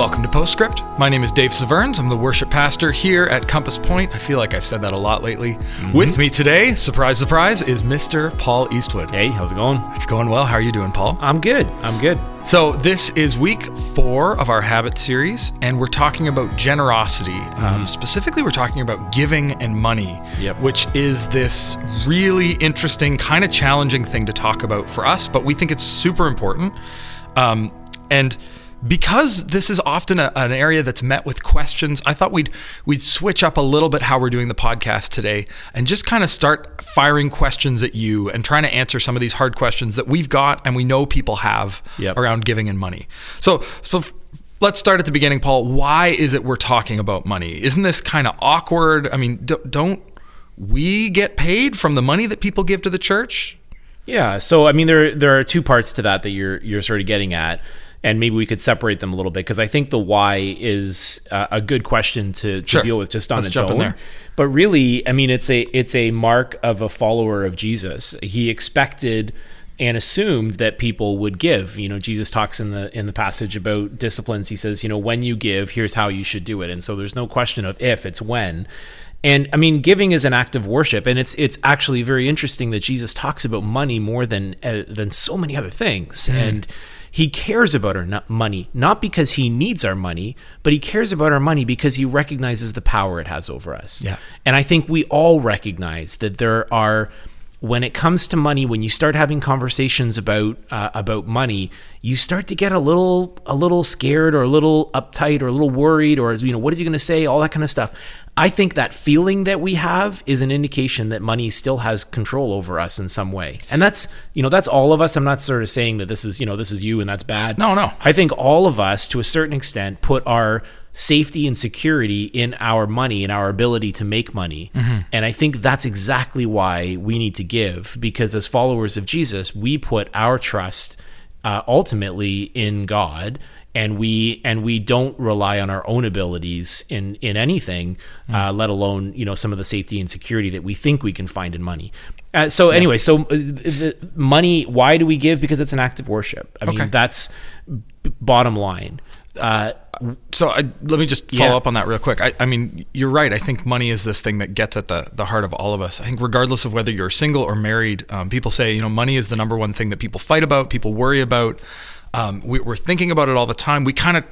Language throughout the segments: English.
welcome to Postscript. My name is Dave Severns. I'm the worship pastor here at Compass Point. I feel like I've said that a lot lately. With me today, surprise, surprise, is Mr. Paul Eastwood. Hey, how's it going? It's going well. How are you doing, Paul? I'm good. I'm good. So, this is week four of our habit series, and we're talking about generosity. Um, specifically, we're talking about giving and money, Yep. which is this really interesting, kind of challenging thing to talk about for us, but we think it's super important. Um, and because this is often a, an area that's met with questions, I thought we'd we'd switch up a little bit how we're doing the podcast today and just kind of start firing questions at you and trying to answer some of these hard questions that we've got and we know people have Yep. around giving and money. So so f- let's start at the beginning, Paul. Why is it we're talking about money? Isn't this kind of awkward? I mean, d- don't we get paid from the money that people give to the church? Yeah. So I mean, there there are two parts to that that you're you're sort of getting at, and maybe we could separate them a little bit because I think the why is uh, a good question to, to Sure. deal with just on Let's its own. there. But really, I mean, it's a it's a mark of a follower of Jesus. He expected and assumed that people would give. You know, Jesus talks in the in the passage about disciplines. He says, you know, when you give, here's how you should do it. And so there's no question of if, it's when. And I mean, giving is an act of worship, and it's it's actually very interesting that Jesus talks about money more than uh, than so many other things, and he cares about our money not because he needs our money, but he cares about our money because he recognizes the power it has over us. Yeah. and I think we all recognize that there are when it comes to money, when you start having conversations about uh, about money, you start to get a little a little scared or a little uptight or a little worried or you know what is he going to say, all that kind of stuff. I think that feeling that we have is an indication that money still has control over us in some way, and that's you know that's all of us. I'm not sort of saying that this is you know this is you and that's bad. No, no. I think all of us, to a certain extent, put our safety and security in our money and our ability to make money. And I think that's exactly why we need to give, because as followers of Jesus, we put our trust uh, ultimately in God. And we and we don't rely on our own abilities in in anything, uh, let alone you know some of the safety and security that we think we can find in money. Uh, so anyway, so uh, the money. Why do we give? Because it's an act of worship. I mean, that's b- bottom line. Uh, So I, let me just follow Yeah. up on that real quick. I, I mean, you're right. I think money is this thing that gets at the, the heart of all of us. I think regardless of whether you're single or married, um, people say, you know, money is the number one thing that people fight about, people worry about. Um, we, we're thinking about it all the time. We kind of,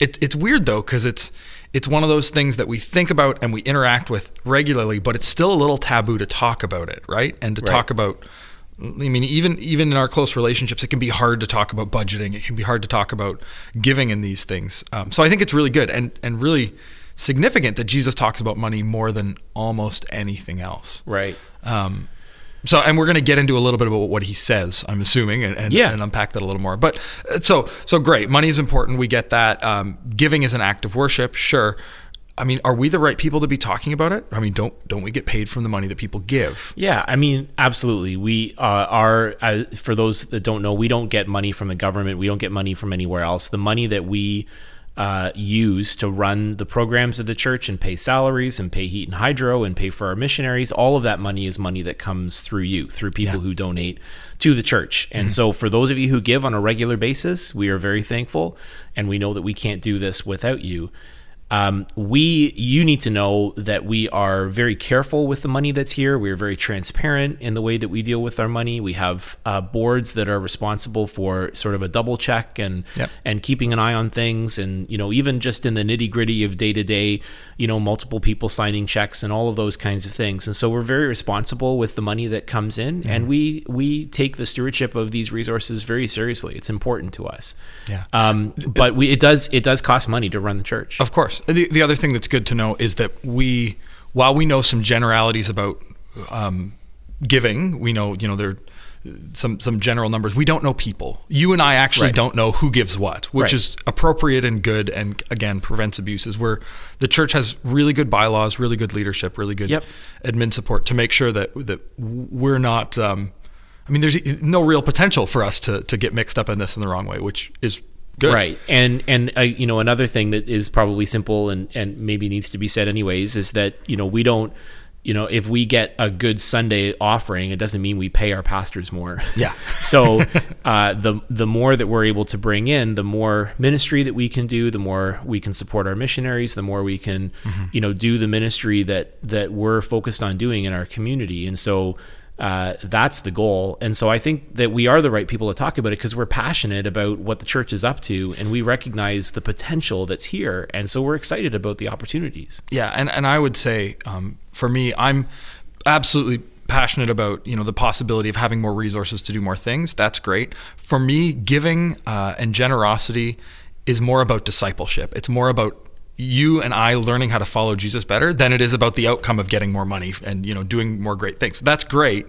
it, it's weird though, because it's, it's one of those things that we think about and we interact with regularly, but it's still a little taboo to talk about it, right? And to talk about I mean, even even in our close relationships, it can be hard to talk about budgeting. It can be hard to talk about giving in these things. Um, so I think it's really good and and really significant that Jesus talks about money more than almost anything else. right. Um, so, and we're going to get into a little bit about what he says, I'm assuming, and, and, Yeah. and unpack that a little more. But uh, so, so great. Money is important. We get that. Um, giving is an act of worship. Sure. I mean, are we the right people to be talking about it? I mean, don't don't we get paid from the money that people give? Yeah, I mean, absolutely. We uh, are, uh, for those that don't know, we don't get money from the government. We don't get money from anywhere else. The money that we uh, use to run the programs of the church and pay salaries and pay heat and hydro and pay for our missionaries, all of that money is money that comes through you, through people who donate to the church. And so, for those of you who give on a regular basis, we are very thankful. And we know that we can't do this without you um, we you need to know that we are very careful with the money that's here we are very transparent in the way that we deal with our money we have uh, boards that are responsible for sort of a double check and Yep. and keeping an eye on things and you know even just in the nitty gritty of day to day you know multiple people signing checks and all of those kinds of things and so we're very responsible with the money that comes in Mm-hmm. and we we take the stewardship of these resources very seriously it's important to us Yeah. um, but we it does it does cost money to run the church Of course. The, the other thing that's good to know is that we, while we know some generalities about um, giving, we know, you know, there some some general numbers. We don't know people. You and I actually Right. don't know who gives what, which Right. is appropriate and good, and again prevents abuses. Where the church has really good bylaws, really good leadership, really good Yep. admin support to make sure that that we're not. Um, I mean, there's no real potential for us to to get mixed up in this in the wrong way, which is good. Right. And and uh, you know another thing that is probably simple and and maybe needs to be said anyways is that you know we don't you know, if we get a good Sunday offering, it doesn't mean we pay our pastors more. Yeah. so uh, the the more that we're able to bring in, the more ministry that we can do, the more we can support our missionaries, the more we can, mm-hmm. you know, do the ministry that that we're focused on doing in our community. And so uh, that's the goal. And so I think that we are the right people to talk about it because we're passionate about what the church is up to and we recognize the potential that's here. And so we're excited about the opportunities. Yeah. And, and I would say um, for me, I'm absolutely passionate about you know the possibility of having more resources to do more things that's great for me giving uh, and generosity is more about discipleship it's more about you and I learning how to follow Jesus better than it is about the outcome of getting more money and you know doing more great things. That's great,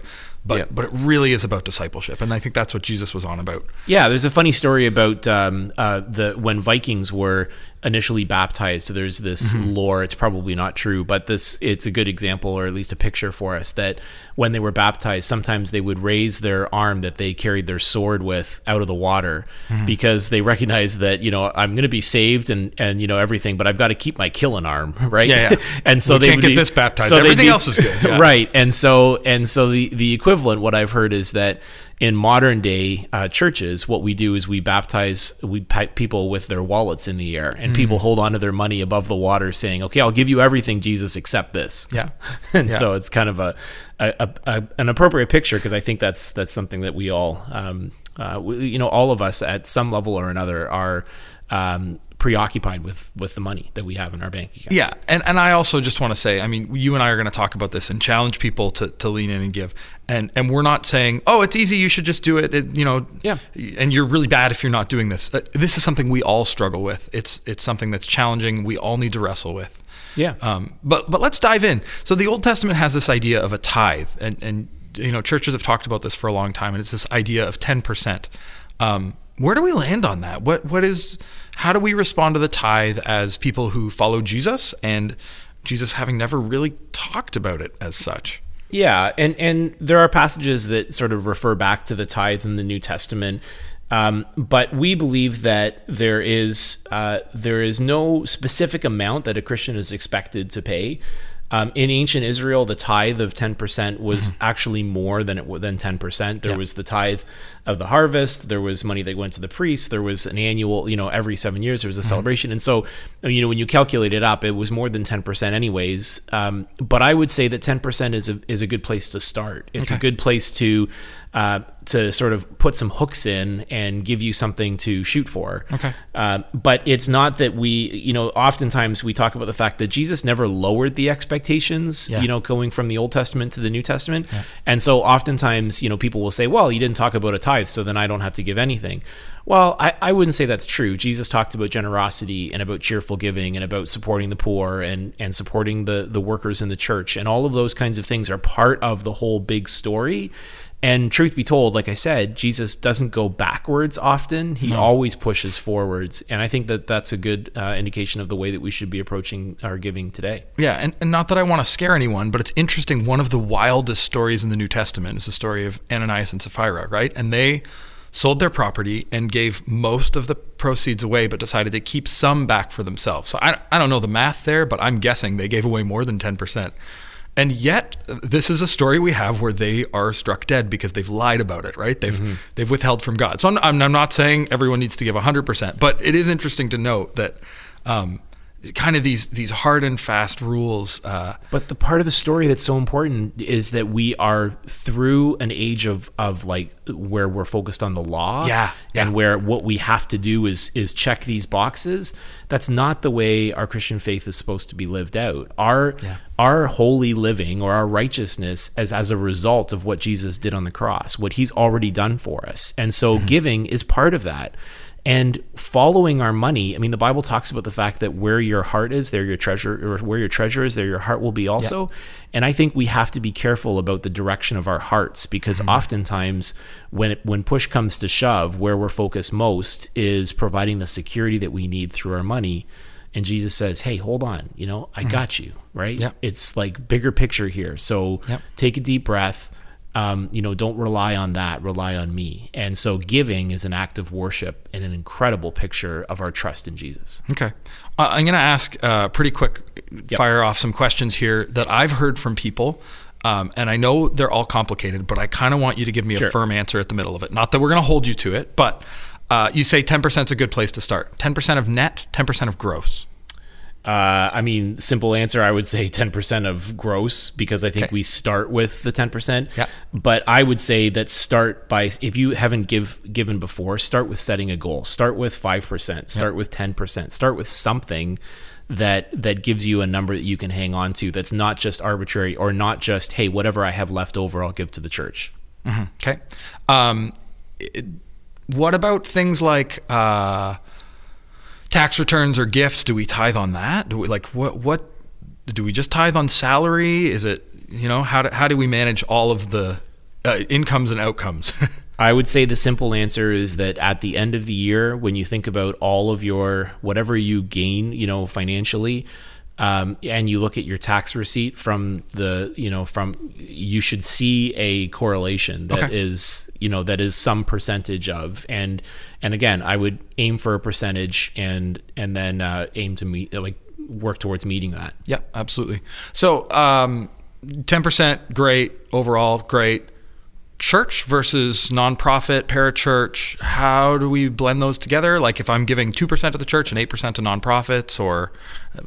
but yeah. but it really is about discipleship, and I think that's what Jesus was on about. Yeah, there's a funny story about um, uh, the when Vikings were initially baptized. So there's this mm-hmm. lore. It's probably not true, but this it's a good example, or at least a picture for us that when they were baptized, sometimes they would raise their arm that they carried their sword with out of the water mm-hmm. because they recognized that you know I'm going to be saved and and you know everything, but I've got to keep my killing arm, right? Yeah, yeah. and so we they can't get be, this baptized. So everything be, else is good, yeah. right? And so and so the the equivalent, what I've heard is that in modern day uh, churches, what we do is we baptize we people with their wallets in the air, and mm. people hold on to their money above the water, saying, "Okay, I'll give you everything, Jesus, except this." Yeah, and yeah. so it's kind of a, a, a an appropriate picture because I think that's that's something that we all, um, uh, we, you know, all of us at some level or another are um, preoccupied with with the money that we have in our bank accounts. Yeah, and and I also just want to say, I mean, you and I are going to talk about this and challenge people to, to lean in and give, and and we're not saying, oh, it's easy, you should just do it, it you know, yeah, and you're really bad if you're not doing this. Uh, this is something we all struggle with. It's it's something that's challenging. We all need to wrestle with. Yeah. Um, but but let's dive in. So the Old Testament has this idea of a tithe, and and you know churches have talked about this for a long time, and it's this idea of ten percent. Um, where do we land on that? What what is how do we respond to the tithe as people who follow Jesus and Jesus having never really talked about it as such? Yeah, and and there are passages that sort of refer back to the tithe in the New Testament. Um, but we believe that there is uh, there is no specific amount that a Christian is expected to pay. Um, in ancient Israel, the tithe of ten percent was mm-hmm. actually more than it than ten percent. There yeah. was the tithe of the harvest. There was money that went to the priests. There was an annual, you know, every seven years there was a mm-hmm. celebration. And so, you know, when you calculate it up, it was more than ten percent, anyways. Um, but I would say that ten percent is a is a good place to start. It's okay. a good place to uh, to sort of put some hooks in and give you something to shoot for. Okay. Uh, but it's not that we, you know, oftentimes we talk about the fact that Jesus never lowered the expectations, yeah. you know, going from the Old Testament to the New Testament. Yeah. And so oftentimes, you know, people will say, well, you didn't talk about a tithe, so then I don't have to give anything. Well, I, I wouldn't say that's true. Jesus talked about generosity and about cheerful giving and about supporting the poor and, and supporting the, the workers in the church. And all of those kinds of things are part of the whole big story. And truth be told, like I said, Jesus doesn't go backwards often. He no. always pushes forwards. And I think that that's a good uh, indication of the way that we should be approaching our giving today. Yeah. And, and not that I want to scare anyone, but it's interesting. One of the wildest stories in the New Testament is the story of Ananias and Sapphira, right? And they sold their property and gave most of the proceeds away, but decided to keep some back for themselves. So I, I don't know the math there, but I'm guessing they gave away more than 10%. And yet, this is a story we have where they are struck dead because they've lied about it, right? They've mm-hmm. they've withheld from God. So I'm, I'm, not saying everyone needs to give 100%, but it is interesting to note that um, kind of these these hard and fast rules. Uh, but the part of the story that's so important is that we are through an age of of like where we're focused on the law, yeah, yeah. and where what we have to do is is check these boxes. That's not the way our Christian faith is supposed to be lived out. Our yeah. our holy living or our righteousness as as a result of what Jesus did on the cross, what He's already done for us, and so mm-hmm. giving is part of that and following our money i mean the bible talks about the fact that where your heart is there your treasure or where your treasure is there your heart will be also yep. and i think we have to be careful about the direction of our hearts because mm-hmm. oftentimes when it, when push comes to shove where we're focused most is providing the security that we need through our money and jesus says hey hold on you know i mm-hmm. got you right yep. it's like bigger picture here so yep. take a deep breath um, you know, don't rely on that. Rely on me. And so, giving is an act of worship and an incredible picture of our trust in Jesus. Okay, uh, I'm going to ask uh, pretty quick, fire off some questions here that I've heard from people. Um, and I know they're all complicated, but I kind of want you to give me a Sure. firm answer at the middle of it. Not that we're going to hold you to it, but uh, you say 10% is a good place to start. 10% of net, 10% of gross. Uh, I mean, simple answer, I would say 10% of gross because I think Okay. we start with the 10%. Yeah. But I would say that start by, if you haven't give given before, start with setting a goal. Start with 5%, start with 10%, start with something that that gives you a number that you can hang on to that's not just arbitrary or not just hey whatever i have left over i'll give to the church Okay. Um, it- what about things like uh, tax returns or gifts? Do we tithe on that? Do we like what? What do we just tithe on salary? Is it you know how do, how do we manage all of the uh, incomes and outcomes? I would say the simple answer is that at the end of the year, when you think about all of your whatever you gain, you know, financially, um, and you look at your tax receipt from the, you know, from you should see a correlation that is, Okay. you know, that is some percentage of, and and again, I would aim for a percentage and and then uh, aim to meet like work towards meeting that. Yep, absolutely. So, um, 10% great overall, great. Church versus nonprofit, parachurch, how do we blend those together? Like if I'm giving 2% to the church and 8% to nonprofits, or uh,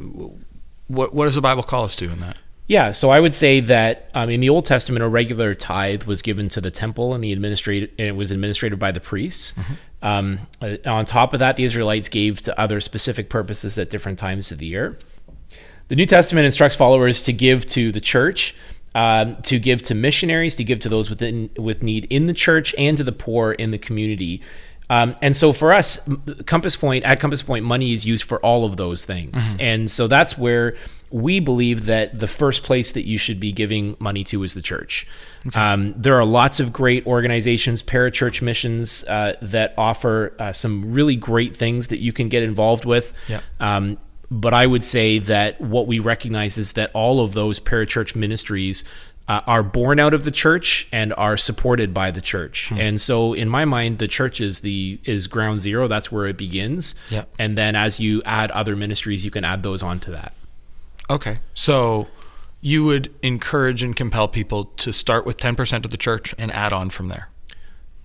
what, what does the Bible call us to in that? Yeah, so I would say that um, in the Old Testament, a regular tithe was given to the temple, and the administrated and it was administrated by the priests. Um, uh, on top of that, the Israelites gave to other specific purposes at different times of the year. The New Testament instructs followers to give to the church, um, to give to missionaries, to give to those within with need in the church, and to the poor in the community. Um, and so for us, Compass Point at Compass Point, money is used for all of those things, and so that's where we believe that the first place that you should be giving money to is the church. Um, there are lots of great organizations, parachurch missions uh, that offer uh, some really great things that you can get involved with. Yeah. Um, but I would say that what we recognize is that all of those parachurch ministries uh, are born out of the church and are supported by the church. And so, in my mind, the church is the is ground zero. That's where it begins. Yeah. And then, as you add other ministries, you can add those onto that. Okay. So you would encourage and compel people to start with 10% of the church and add on from there.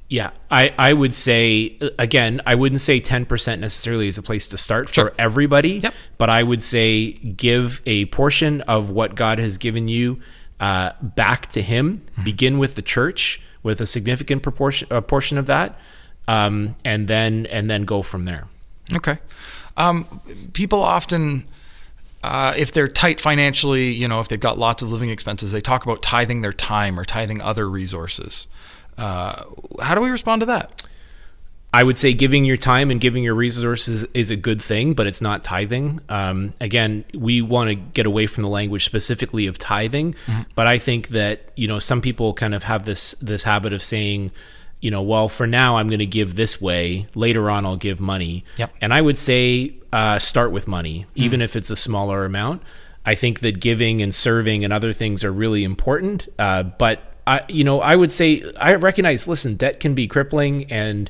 Yeah, I, I would say again, I wouldn't say ten percent necessarily is a place to start Sure. for everybody. Yep. But I would say give a portion of what God has given you uh, back to Him. Begin with the church with a significant proportion a portion of that, um, and then and then go from there. Okay. Um, people often, uh, if they're tight financially, you know, if they've got lots of living expenses, they talk about tithing their time or tithing other resources. Uh, how do we respond to that? I would say giving your time and giving your resources is a good thing, but it's not tithing. Um, again, we want to get away from the language specifically of tithing, but I think that you know some people kind of have this this habit of saying, you know, well, for now I'm going to give this way. Later on, I'll give money. Yep. And I would say uh, start with money, even if it's a smaller amount. I think that giving and serving and other things are really important, uh, but I, you know, I would say I recognize. Listen, debt can be crippling, and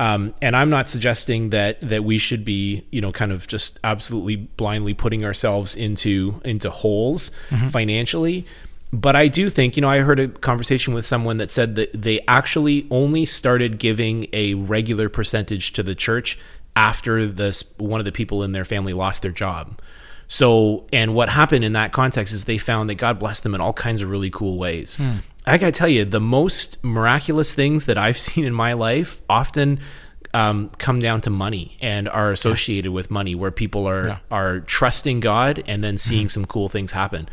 um, and I'm not suggesting that that we should be, you know, kind of just absolutely blindly putting ourselves into into holes financially. But I do think, you know, I heard a conversation with someone that said that they actually only started giving a regular percentage to the church after this one of the people in their family lost their job. So, and what happened in that context is they found that God blessed them in all kinds of really cool ways. I gotta tell you, the most miraculous things that I've seen in my life often um, come down to money and are associated with money, where people are are trusting God and then seeing some cool things happen.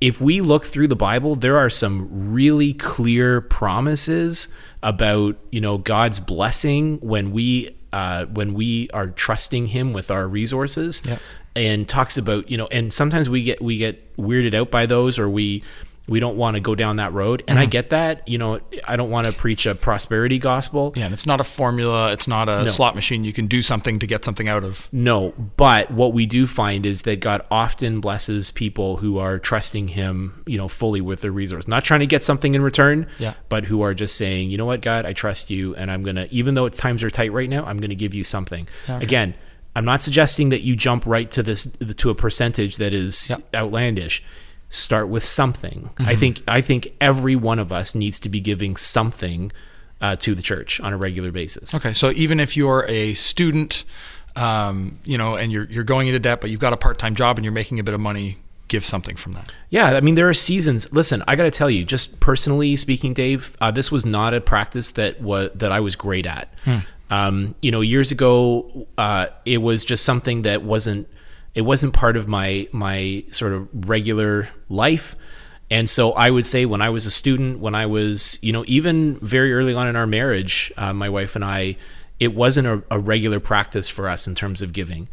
If we look through the Bible, there are some really clear promises about you know God's blessing when we uh, when we are trusting Him with our resources Yep. and talks about you know and sometimes we get we get weirded out by those or we We don't want to go down that road. And I mm-hmm. get that. You know, I don't want to preach a prosperity gospel. Yeah, and it's not a formula. It's not a slot machine. You can do something to get something out of. No, but what we do find is that God often blesses people who are trusting Him, you know, fully with their resource, not trying to get something in return, Yeah. but who are just saying, you know what, God, I trust you, and I'm gonna, even though it's times are tight right now, I'm gonna give you something. Again, I'm not suggesting that you jump right to this to a percentage that is Yeah. outlandish. Start with something. I Mm-hmm. think I think every one of us needs to be giving something uh, to the church on a regular basis. Okay, so even if you're a student, um, you know, and you're you're going into debt, but you've got a part time job and you're making a bit of money, give something from that. Yeah, I mean, there are seasons. Listen, I got to tell you, just personally speaking, Dave, uh, this was not a practice that was that I was great at. Um, you know, years ago, uh, it was just something that wasn't it wasn't part of my my sort of regular life. And so I would say when I was a student, when I was, you know, even very early on in our marriage, uh, my wife and I, it wasn't a, a regular practice for us in terms of giving.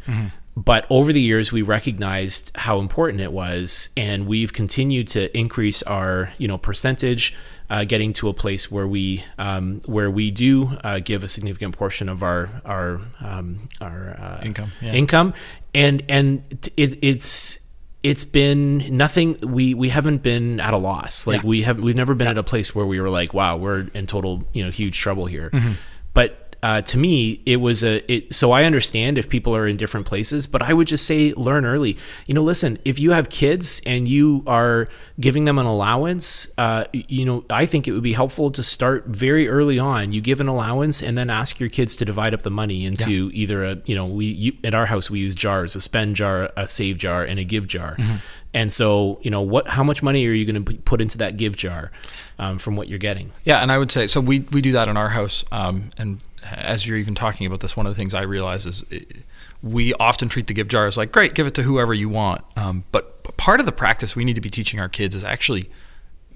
But over the years, we recognized how important it was, and we've continued to increase our, you know, percentage, uh, getting to a place where we um, where we do uh, give a significant portion of our our um, our uh, Income, yeah. income, and and it, it's it's been nothing. We we haven't been at a loss. Like Yeah. we have we've never been at a place where we were like, wow, we're in total you know huge trouble here. Mm-hmm. But uh, to me, it was a. It, so I understand if people are in different places, but I would just say learn early. You know, listen, if you have kids and you are giving them an allowance, uh, you know, I think it would be helpful to start very early on. You give an allowance and then ask your kids to divide up the money into either a, you know, we you, at our house we use jars, a spend jar, a save jar, and a give jar. And so, you know, what, how much money are you going to put into that give jar um, from what you're getting? Yeah, and I would say so. We we do that in our house. Um, and as you're even talking about this, one of the things I realize is eh, we often treat the give jar as like, great, give it to whoever you want. Um, but part of the practice we need to be teaching our kids is actually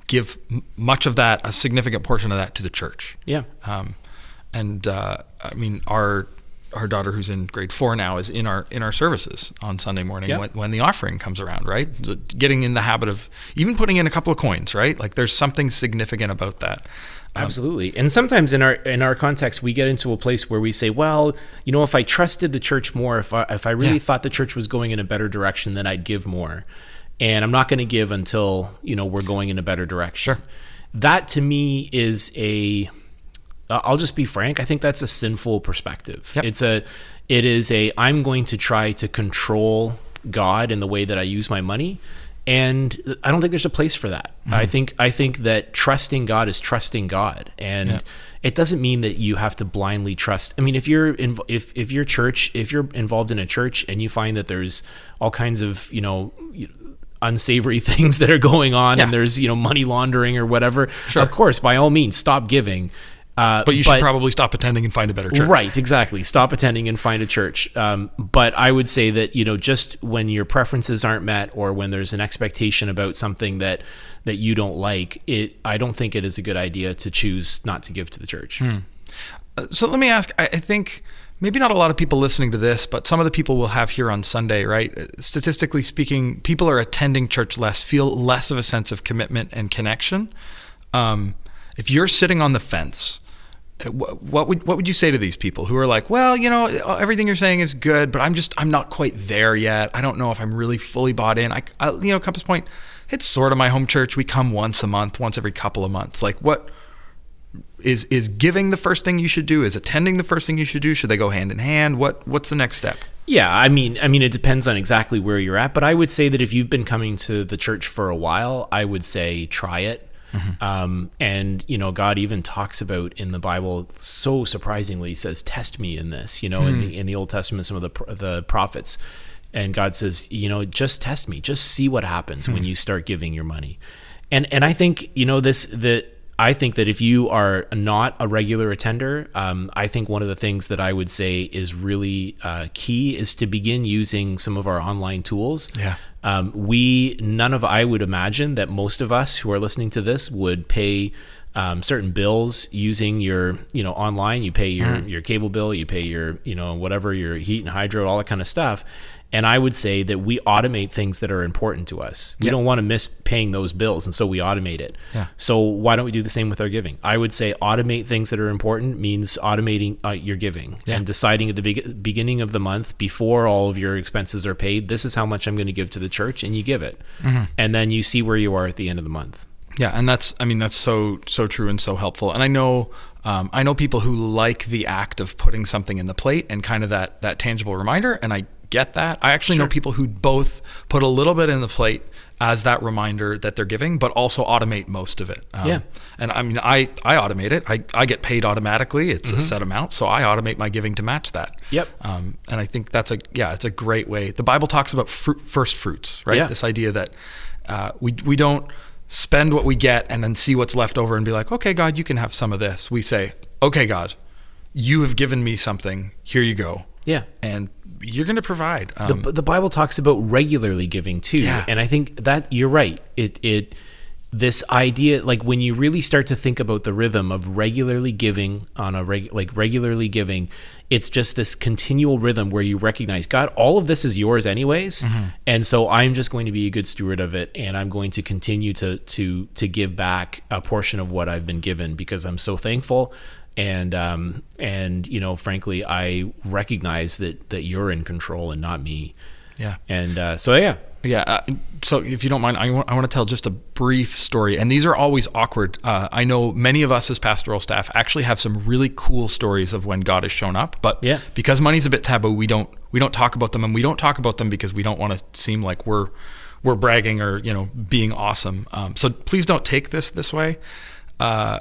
give m- much of that, a significant portion of that, to the church. Yeah. Um, and uh, I mean, our our daughter, who's in grade four now, is in our in our services on Sunday morning Yeah. when, when the offering comes around. Right, The- getting in the habit of even putting in a couple of coins. Right, like there's something significant about that. Um, Absolutely. And sometimes in our in our context, we get into a place where we say, well, you know, if I trusted the church more, if I, if I really Yeah. thought the church was going in a better direction, then I'd give more. And I'm not going to give until you know we're going in a better direction. Sure. That to me is a. uh, I'll just be frank. I think that's a sinful perspective. Yep. It's a. It is a. I'm going to try to control God in the way that I use my money, and I don't think there's a place for that. I think I think that trusting God is trusting God, and Yeah. it doesn't mean that you have to blindly trust. I mean, if you're in, if if your church, if you're involved in a church and you find that there's all kinds of you know unsavory things that are going on, and there's you know money laundering or whatever, of course, by all means, stop giving. Uh, But you should probably stop attending and find a better church. Right, exactly. Stop attending and find a church. Um, but I would say that you know, just when your preferences aren't met, or when there's an expectation about something that that you don't like, it. I don't think it is a good idea to choose not to give to the church. Uh, So let me ask. I, I think maybe not a lot of people listening to this, but some of the people we'll have here on Sunday, right? Uh, Statistically speaking, people are attending church less, feel less of a sense of commitment and connection. Um, if you're sitting on the fence, what would what would you say to these people who are like, well, you know, everything you're saying is good, but I'm just I'm not quite there yet. I don't know if I'm really fully bought in. I, I you know, Compass Point, it's sort of my home church. We come once a month, once every couple of months. Like what? is is giving the first thing you should do is attending the first thing you should do should they go hand in hand what what's the next step Yeah, I mean, I mean, it depends on exactly where you're at, but I would say that if you've been coming to the church for a while, I would say try it. Mm-hmm. Um, and you know, God even talks about in the Bible so surprisingly he says, "Test me in this." You know, in the hmm. in the Old Testament, some of the the prophets, and God says, you know, just test me, just see what happens when hmm. you start giving your money. And and I think you know this that I think that if you are not a regular attender, um, I think one of the things that I would say is really uh, key is to begin using some of our online tools. Yeah. Um, we, none of, I would imagine that most of us who are listening to this would pay um, certain bills using your, you know, online. You pay your, your cable bill, you pay your, you know, whatever, your heat and hydro, all that kind of stuff. And I would say that we automate things that are important to us. We Yeah. don't want to miss paying those bills, and so we automate it. Yeah. So why don't we do the same with our giving? I would say automate things that are important means automating uh, your giving Yeah. and deciding at the beg- beginning of the month before all of your expenses are paid. This is how much I'm going to give to the church, and you give it, Mm-hmm. and then you see where you are at the end of the month. Yeah, and that's I mean that's so so true and so helpful. And I know um, I know people who like the act of putting something in the plate and kind of that that tangible reminder, and I get that. I actually know people who both put a little bit in the plate as that reminder that they're giving, but also automate most of it. Um, Yeah. And I mean, I I automate it. I I get paid automatically. It's a set amount, so I automate my giving to match that. Yep. Um, and I think that's a yeah, it's a great way. The Bible talks about fruit, first fruits, right? Yeah. This idea that uh, we we don't spend what we get and then see what's left over and be like, okay, God, you can have some of this. We say, okay, God, you have given me something. Here you go. Yeah. And you're going to provide. Um, the, the Bible talks about regularly giving too, Yeah. and I think that you're right. It it this idea like when you really start to think about the rhythm of regularly giving on a reg, like regularly giving it's just this continual rhythm where you recognize god all of this is yours anyways and so i'm just going to be a good steward of it and i'm going to continue to to to give back a portion of what i've been given because i'm so thankful. And um and you know frankly i recognize that that you're in control and not me. Yeah. and uh, so yeah Yeah. Uh, so if you don't mind, I want, I want to tell just a brief story. And these are always awkward. Uh, I know many of us as pastoral staff actually have some really cool stories of when God has shown up. But Yeah. because money's a bit taboo, we don't we don't talk about them, and we don't talk about them because we don't want to seem like we're we're bragging or you know being awesome. Um, so please don't take this this way. Uh,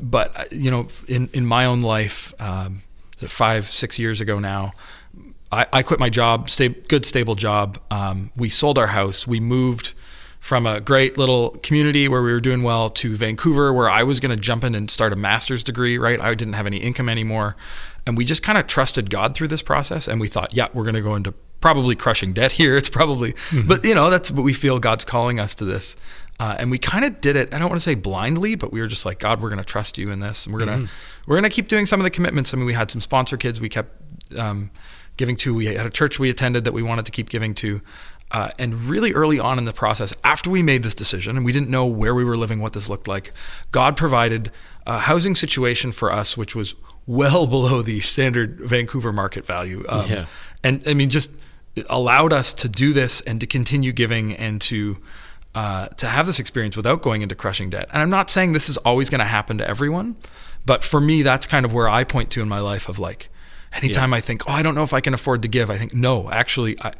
but uh, you know, in in my own life, um, five six years ago now. I, I quit my job, sta- good stable job. Um, we sold our house. We moved from a great little community where we were doing well to Vancouver, where I was going to jump in and start a master's degree. Right, I didn't have any income anymore, and we just kind of trusted God through this process. And we thought, yeah, we're going to go into probably crushing debt here. It's probably, but you know, that's what we feel God's calling us to this. Uh, and we kind of did it. I don't want to say blindly, but we were just like, God, we're going to trust you in this, and we're gonna we're gonna keep doing some of the commitments. I mean, we had some sponsor kids. We kept um, giving to. We had a church we attended that we wanted to keep giving to. Uh, and really early on in the process, after we made this decision and we didn't know where we were living, what this looked like, God provided a housing situation for us, which was well below the standard Vancouver market value. Um, Yeah. And I mean, just allowed us to do this and to continue giving and to uh, to have this experience without going into crushing debt. And I'm not saying this is always going to happen to everyone, but for me, that's kind of where I point to in my life of like, anytime I think, oh, I don't know if I can afford to give, I think, no, actually, I,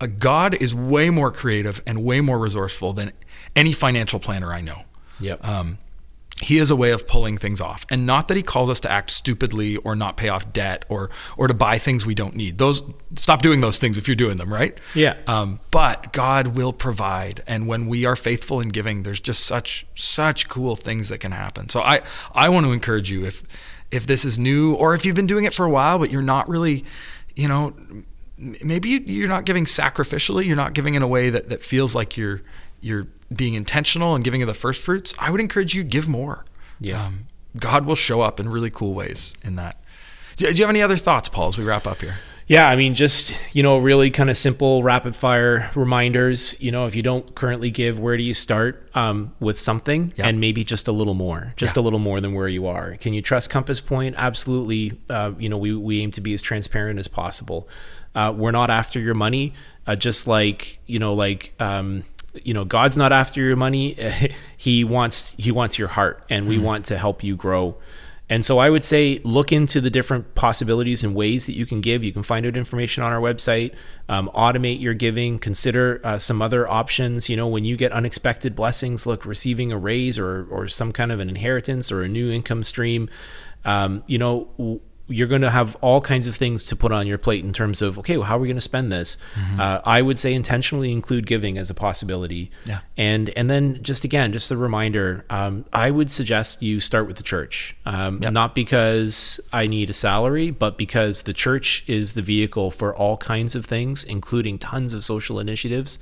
a God is way more creative and way more resourceful than any financial planner I know. Yep. Um, he has a way of pulling things off, and not that he calls us to act stupidly or not pay off debt or or to buy things we don't need. Those stop doing those things if you're doing them, right? Yeah. Um, but God will provide, and when we are faithful in giving, there's just such such cool things that can happen. So I I want to encourage you if if this is new or if you've been doing it for a while but you're not really, you know, maybe you- you're not giving sacrificially, you're not giving in a way that that feels like you're you're being intentional and giving of the first fruits. I would encourage you give more. Yeah. Um, God will show up in really cool ways in that. Do you have any other thoughts, Paul, as we wrap up here? Yeah, I mean, just you know, really kind of simple, rapid fire reminders. You know, if you don't currently give, where do you start um, with something, Yeah. and maybe just a little more, just Yeah. a little more than where you are. Can you trust Compass Point? Absolutely. Uh, you know, we we aim to be as transparent as possible. Uh, we're not after your money, uh, just like you know, like. Um, you know god's not after your money he wants he wants your heart and we want to help you grow and so I would say look into the different possibilities and ways that you can give. You can find out information on our website. Um, automate your giving. Consider uh, some other options. You know, when you get unexpected blessings, look, receiving a raise or or some kind of an inheritance or a new income stream. Um, you know. You're going to have all kinds of things to put on your plate in terms of okay, well, how are we going to spend this? Uh, I would say intentionally include giving as a possibility, Yeah. and and then just again, just a reminder, um, I would suggest you start with the church, um, not because I need a salary, but because the church is the vehicle for all kinds of things, including tons of social initiatives.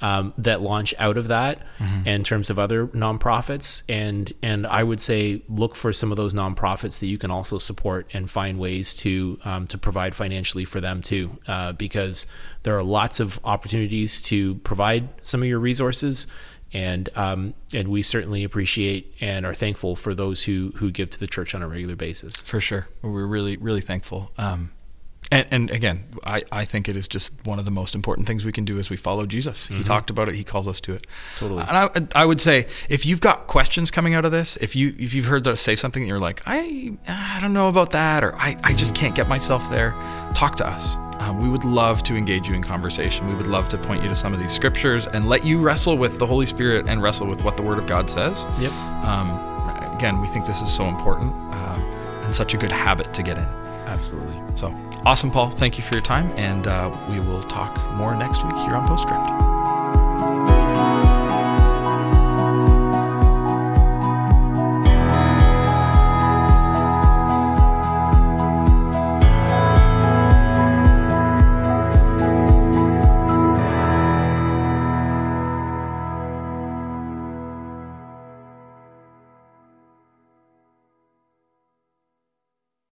Um, that launch out of that in terms of other nonprofits and and I would say look for some of those nonprofits that you can also support and find ways to um, to provide financially for them too uh, because there are lots of opportunities to provide some of your resources and um, and we certainly appreciate and are thankful for those who who give to the church on a regular basis For sure. We're really, really thankful. Um, and, and again, I, I think it is just one of the most important things we can do as we follow Jesus. He talked about it. He calls us to it. Totally. And I, I would say if you've got questions coming out of this, if you if you've heard us say something and you're like, I I don't know about that, or I, I just can't get myself there, talk to us. Um, we would love to engage you in conversation. We would love to point you to some of these scriptures and let you wrestle with the Holy Spirit and wrestle with what the Word of God says. Yep. Um, again, we think this is so important um, and such a good habit to get in. Absolutely So awesome, Paul. Thank you for your time, and uh, we will talk more next week here on Postscript.